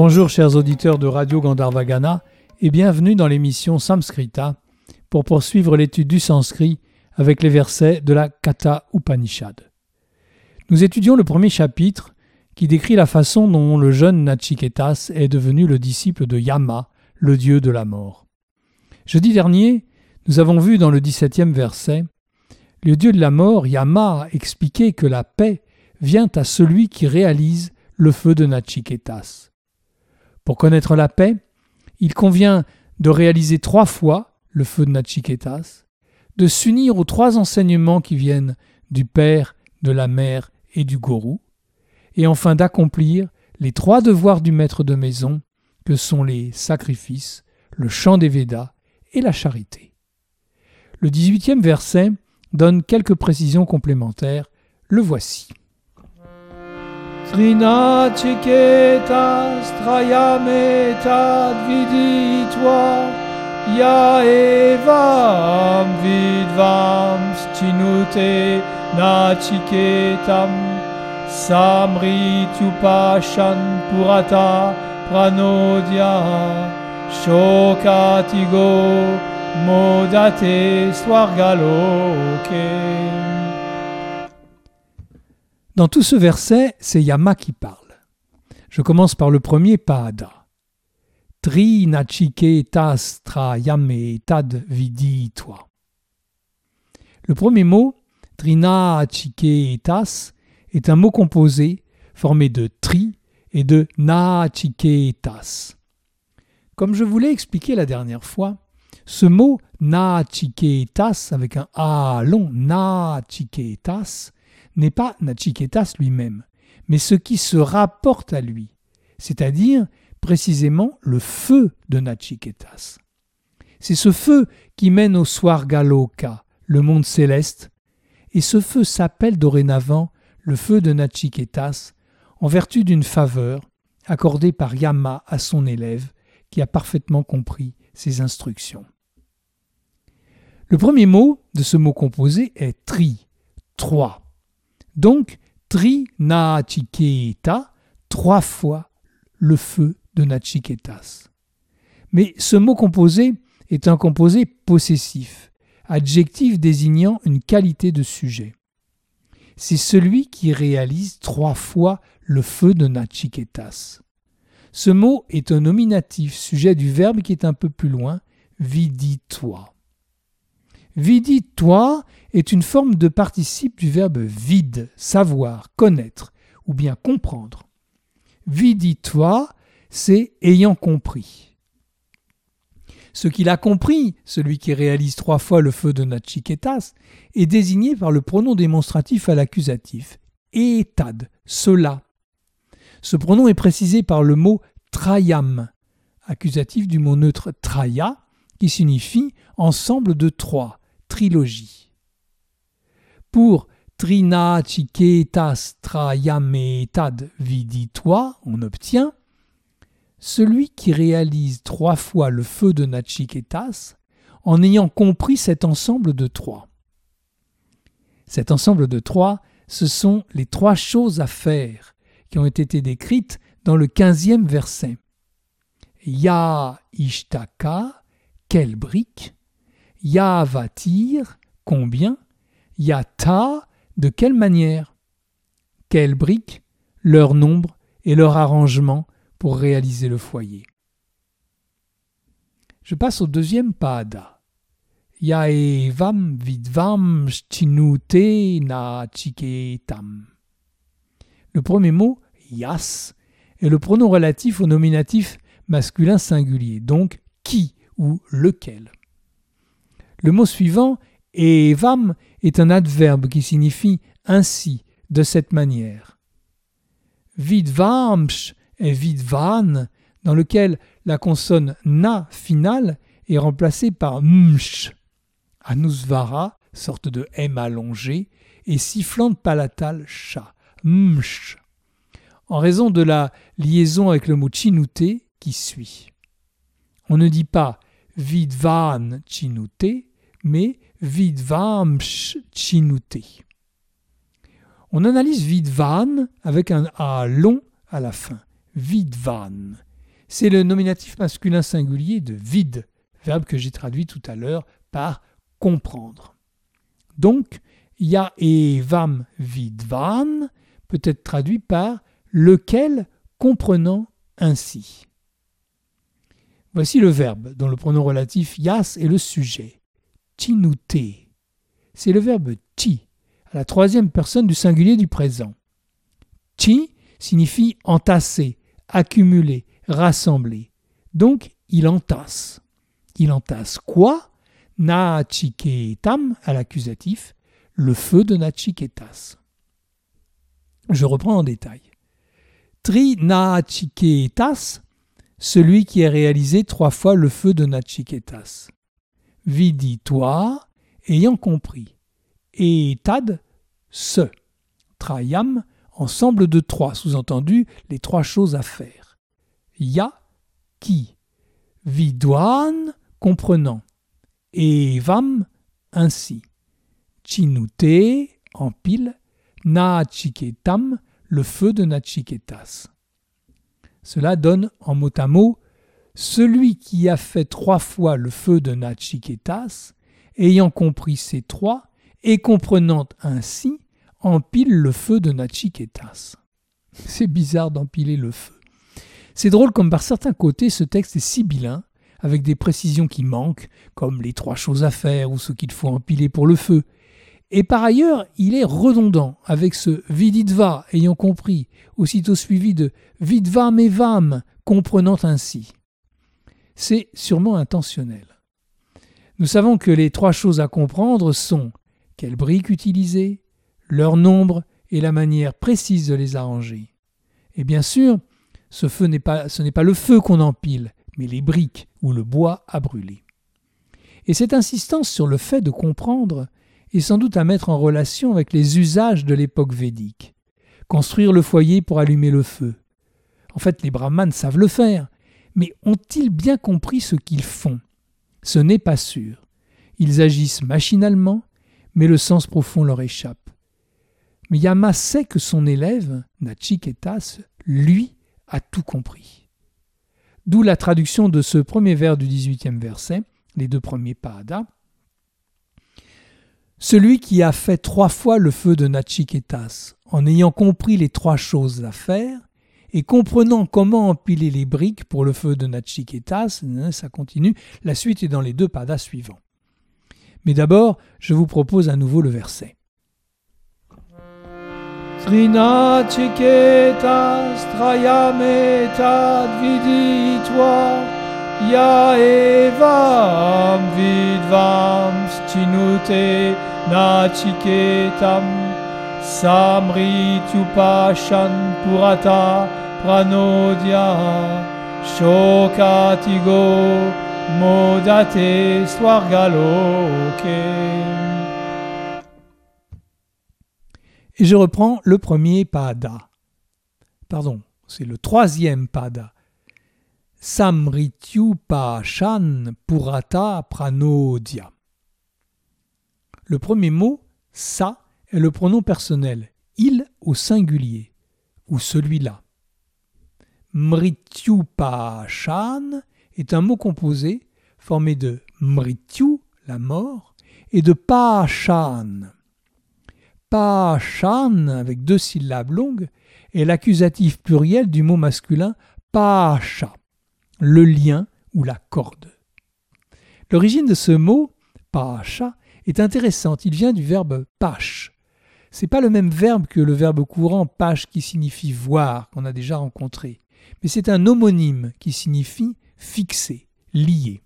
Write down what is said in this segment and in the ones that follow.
Bonjour chers auditeurs de Radio Gandharvagana et bienvenue dans l'émission Samskrita pour poursuivre l'étude du sanskrit avec les versets de la Katha Upanishad. Nous étudions le premier chapitre qui décrit la façon dont le jeune Nachiketas est devenu le disciple de Yama, le dieu de la mort. Jeudi dernier, nous avons vu dans le 17e verset le dieu de la mort, Yama, a expliqué que la paix vient à celui qui réalise le feu de Nachiketas. Pour connaître la paix, il convient de réaliser trois fois le feu de Nachiketas, de s'unir aux trois enseignements qui viennent du Père, de la Mère et du Gourou, et enfin d'accomplir les trois devoirs du maître de maison que sont les sacrifices, le chant des Védas et la charité. Le dix-huitième verset donne quelques précisions complémentaires. Le voici. Ya evam vidvam stinute nachiketam samrityupashan purata pranodya shokatigo modate swargaloke. Dans tout ce verset, c'est Yama qui parle. Je commence par le premier Pada. Tri tas yame tad vidi toi. Le premier mot, trina est un mot composé formé de tri et de na. Comme je vous l'ai expliqué la dernière fois, ce mot na avec un a long na n'est pas nachiketas lui-même, mais ce qui se rapporte à lui, c'est-à-dire précisément le feu de Nachiketas. C'est ce feu qui mène au Swargaloka, le monde céleste, et ce feu s'appelle dorénavant le feu de Nachiketas en vertu d'une faveur accordée par Yama à son élève qui a parfaitement compris ses instructions. Le premier mot de ce mot composé est tri, trois. Donc, tri Nachiketa, trois fois le feu de Nachiketas. Mais ce mot composé est un composé possessif, adjectif désignant une qualité de sujet. C'est celui qui réalise trois fois le feu de Nachiketas. Ce mot est un nominatif, sujet du verbe qui est un peu plus loin, vidi-toi. Vidi-toi est une forme de participe du verbe vide, savoir, connaître, ou bien comprendre. Vidi-toi c'est ayant compris. Ce qu'il a compris, celui qui réalise trois fois le feu de Nachiketas, est désigné par le pronom démonstratif à l'accusatif, etad, cela. Ce pronom est précisé par le mot trayam, accusatif du mot neutre traya, qui signifie ensemble de trois, trilogie. Pour trina chiketas trayam etad viditoi, on obtient celui qui réalise trois fois le feu de Nachiketas en ayant compris cet ensemble de trois. Cet ensemble de trois, ce sont les trois choses à faire qui ont été décrites dans le quinzième verset. Ya Ishtaka, quelle brique Ya Vatir, combien? Ya Ta, de quelle manière? Quelle brique Leur nombre et leur arrangement pour réaliser le foyer. Je passe au deuxième pada. Yaevam vidvam chinute na chiketam. Le premier mot, yas, est le pronom relatif au nominatif masculin singulier, donc qui ou lequel? Le mot suivant, evam, est un adverbe qui signifie ainsi, de cette manière. Vidvamsh est vidvan, dans lequel la consonne na finale est remplacée par msh. Anusvara, sorte de M allongé, et sifflante palatale cha, msh, en raison de la liaison avec le mot chinute qui suit. On ne dit pas vidvan chinute, mais vidvamsh chinute. On analyse vidvan avec un A long à la fin. Vidvan, c'est le nominatif masculin singulier de vide, verbe que j'ai traduit tout à l'heure par comprendre. Donc, ya evam vidvan peut être traduit par lequel comprenant ainsi. Voici le verbe dont le pronom relatif yas est le sujet. Tinute. C'est le verbe ti, à la troisième personne du singulier du présent. Ti signifie entasser, accumuler, rassembler. Donc, il entasse. Il entasse quoi? Nachiketam à l'accusatif, le feu de Nachiketas. Je reprends en détail. Tri Nachiketas, celui qui a réalisé trois fois le feu de Nachiketas. Vidi toi, ayant compris. Et tad, ce. Trayam, ensemble de trois, sous-entendu les trois choses à faire. Ya, qui. Vidouane, comprenant. Et vam, ainsi. Chinute, en pile. Nachiketam, le feu de Nachiketas. Cela donne en mot à mot celui qui a fait trois fois le feu de Nachiketas, ayant compris ces trois, et comprenant ainsi, empile le feu de Nachiketas. C'est bizarre d'empiler le feu. C'est drôle comme par certains côtés ce texte est sibyllin, avec des précisions qui manquent, comme les trois choses à faire ou ce qu'il faut empiler pour le feu. Et par ailleurs, il est redondant avec ce viditva ayant compris, aussitôt suivi de vidvam evam comprenant ainsi. C'est sûrement intentionnel. Nous savons que les trois choses à comprendre sont quelle brique utiliser, leur nombre et la manière précise de les arranger. Et bien sûr, ce, n'est pas, ce n'est pas le feu qu'on empile, mais les briques ou le bois à brûler. Et cette insistance sur le fait de comprendre est sans doute à mettre en relation avec les usages de l'époque védique. Construire le foyer pour allumer le feu. En fait, les brahmanes savent le faire, mais ont-ils bien compris ce qu'ils font? Ce n'est pas sûr. Ils agissent machinalement, mais le sens profond leur échappe. Mais Yama sait que son élève, Nachiketas, lui, a tout compris. D'où la traduction de ce premier vers du 18e verset, les deux premiers padas. Celui qui a fait trois fois le feu de Nachiketas, en ayant compris les trois choses à faire, et comprenant comment empiler les briques pour le feu de Nachiketas, ça continue, la suite est dans les deux padas suivants. Mais d'abord, je vous propose à nouveau le verset. Nachiketam samrityupashan purata pranodia shokatigo modate swargaloke et je reprends le premier pada. Pardon, c'est le troisième pada. Samrityupashan Purata Pranodya. Le premier mot, sa, est le pronom personnel, il au singulier, ou celui-là. Mrityupashan est un mot composé formé de mrityu, la mort, et de pashan, Pachan, avec deux syllabes longues, est l'accusatif pluriel du mot masculin pacha, le lien ou la corde. L'origine de ce mot, pacha, est intéressante. Il vient du verbe pache. C'est pas le même verbe que le verbe courant pache qui signifie voir, qu'on a déjà rencontré, mais c'est un homonyme qui signifie fixer, lier.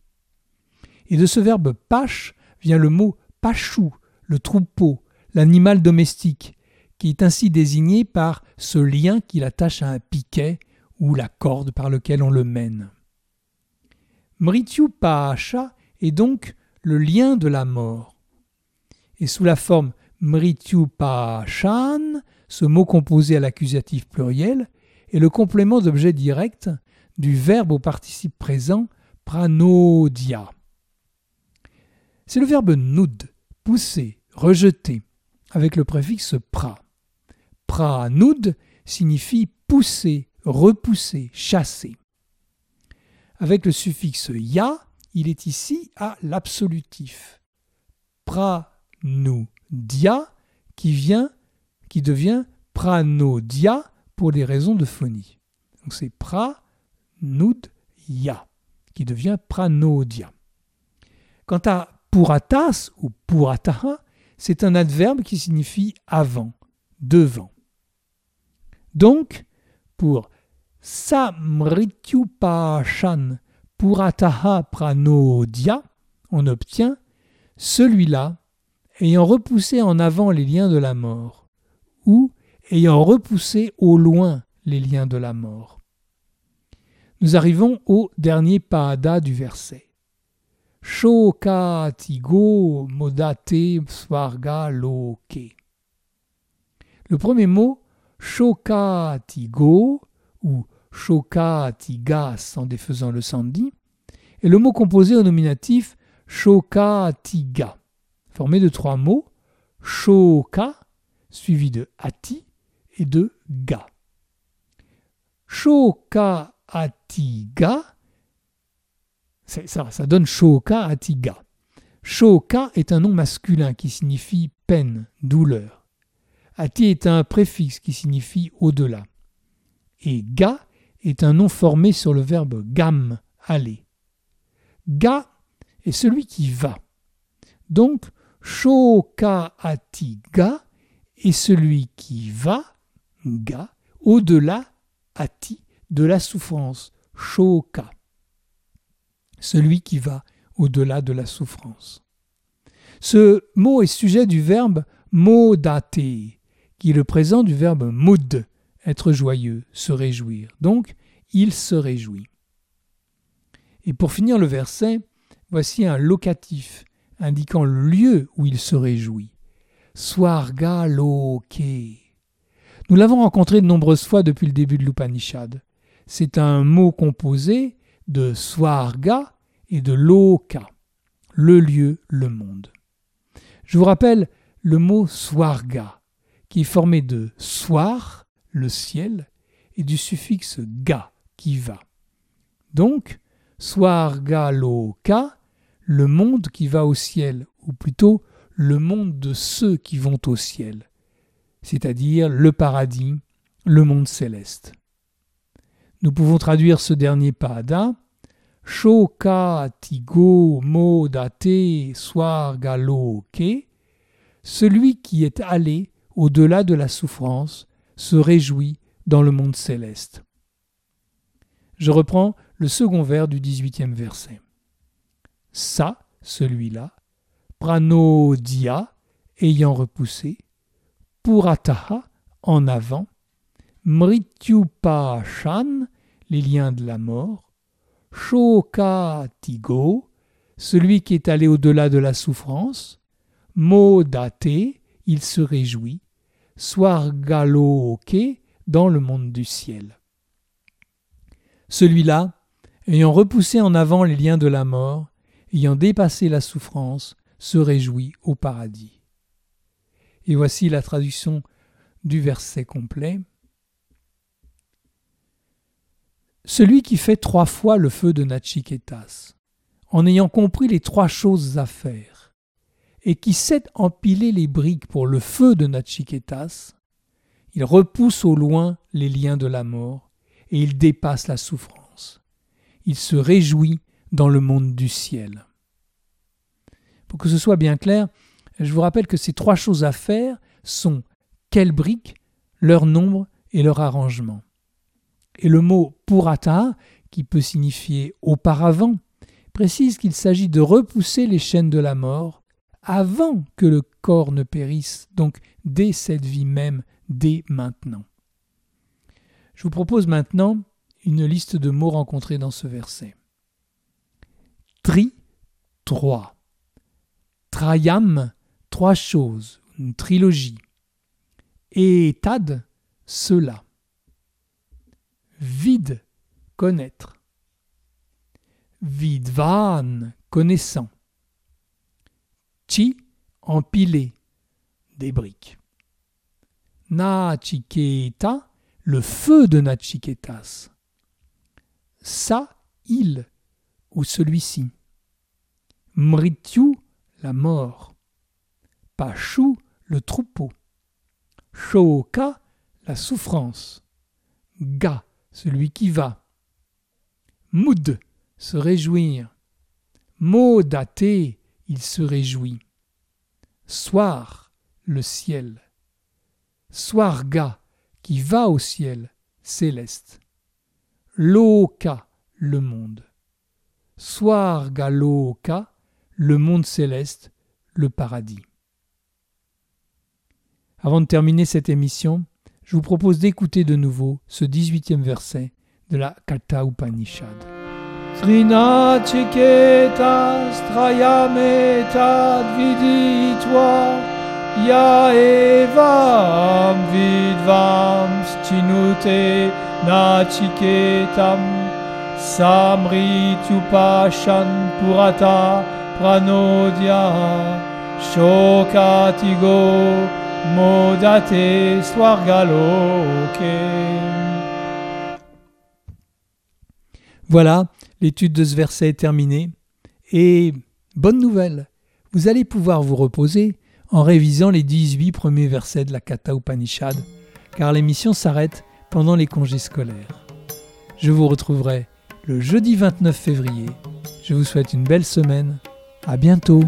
Et de ce verbe pache vient le mot pachou, le troupeau, l'animal domestique, qui est ainsi désigné par ce lien qu'il attache à un piquet ou la corde par lequel on le mène. Mrityu Pahasha est donc le lien de la mort. Et sous la forme Mrityu Pahashan, ce mot composé à l'accusatif pluriel, est le complément d'objet direct du verbe au participe présent pranodia. C'est le verbe nud, pousser, rejeter, avec le préfixe pra. Pra nud signifie pousser, repousser, chasser. avec le suffixe ya, il est ici à l'absolutif. Pranodia qui vient, qui devient pranodia pour des raisons de phonie. Donc c'est pranudya qui devient pranodia. Quant à puratas ou purataha, c'est un adverbe qui signifie avant, devant. Donc, pour samrityupashan purataha pranodia, on obtient celui-là ayant repoussé en avant les liens de la mort, ou ayant repoussé au loin les liens de la mort. Nous arrivons au dernier pada du verset. Shokatigo modate svarga loke. Le premier mot, shokatigo, ou shokatigas en défaisant le sandi, est le mot composé au nominatif shokatiga, formé de trois mots, shoka, suivi de ati et de ga. Shoka atiga ça, ça donne Shoka Atiga. Shoka est un nom masculin qui signifie peine, douleur. Ati est un préfixe qui signifie au-delà. Et Ga est un nom formé sur le verbe gam, aller. Ga est celui qui va. Donc, Shoka Atiga est celui qui va, Ga, au-delà, Ati, de la souffrance, Shoka celui qui va au-delà de la souffrance. Ce mot est sujet du verbe modate, qui est le présent du verbe moud, être joyeux, se réjouir. Donc, il se réjouit. Et pour finir le verset, voici un locatif indiquant le lieu où il se réjouit. Swarga loke. Nous l'avons rencontré de nombreuses fois depuis le début de l'Upanishad. C'est un mot composé de Swarga et de Loka, le lieu, le monde. Je vous rappelle le mot Swarga, qui est formé de Swar, le ciel, et du suffixe ga, qui va. Donc, Swarga Loka, le monde qui va au ciel, ou plutôt le monde de ceux qui vont au ciel, c'est-à-dire le paradis, le monde céleste. Nous pouvons traduire ce dernier pada Shoka tigo modate swargaloke, celui qui est allé au-delà de la souffrance se réjouit dans le monde céleste. Je reprends le second vers du dix-huitième verset. Ça, celui-là, pranodia, ayant repoussé, purataha, en avant, mrityupashan, les liens de la mort, Shokatigo, celui qui est allé au-delà de la souffrance, Modate, il se réjouit, Swargaloke, dans le monde du ciel. Celui-là, ayant repoussé en avant les liens de la mort, ayant dépassé la souffrance, se réjouit au paradis. Et voici la traduction du verset complet. Celui qui fait trois fois le feu de Nachiketas, en ayant compris les trois choses à faire, et qui sait empiler les briques pour le feu de Nachiketas, il repousse au loin les liens de la mort, et il dépasse la souffrance. Il se réjouit dans le monde du ciel. Pour que ce soit bien clair, je vous rappelle que ces trois choses à faire sont quelles briques, leur nombre et leur arrangement. Et le mot purata, qui peut signifier auparavant, précise qu'il s'agit de repousser les chaînes de la mort avant que le corps ne périsse, donc dès cette vie même, dès maintenant. Je vous propose maintenant une liste de mots rencontrés dans ce verset. Tri, trois. Trayam, trois choses, une trilogie. Et tad, cela vide, connaître. Vidvan, connaissant. Chi, empiler, des briques. Nachiketa, le feu de Nachiketas. Sa, il, ou celui-ci. Mrityu, la mort. Pashu, le troupeau. Shoka, la souffrance. Ga, celui qui va. Moud, se réjouir. Modate, il se réjouit. Soir, le ciel. Swarga, qui va au ciel, céleste. Loka, le monde. Swargaloka, le monde céleste, le paradis. Avant de terminer cette émission, je vous propose d'écouter de nouveau ce 18e verset de la Katha Upanishad. ya evam vidvam stinute nachiketam pranodia shokatigo modate swargaloke Voilà, l'étude de ce verset est terminée. Et bonne nouvelle, vous allez pouvoir vous reposer en révisant les 18 premiers versets de la Katha Upanishad, car l'émission s'arrête pendant les congés scolaires. Je vous retrouverai le jeudi 29 février. Je vous souhaite une belle semaine. À bientôt!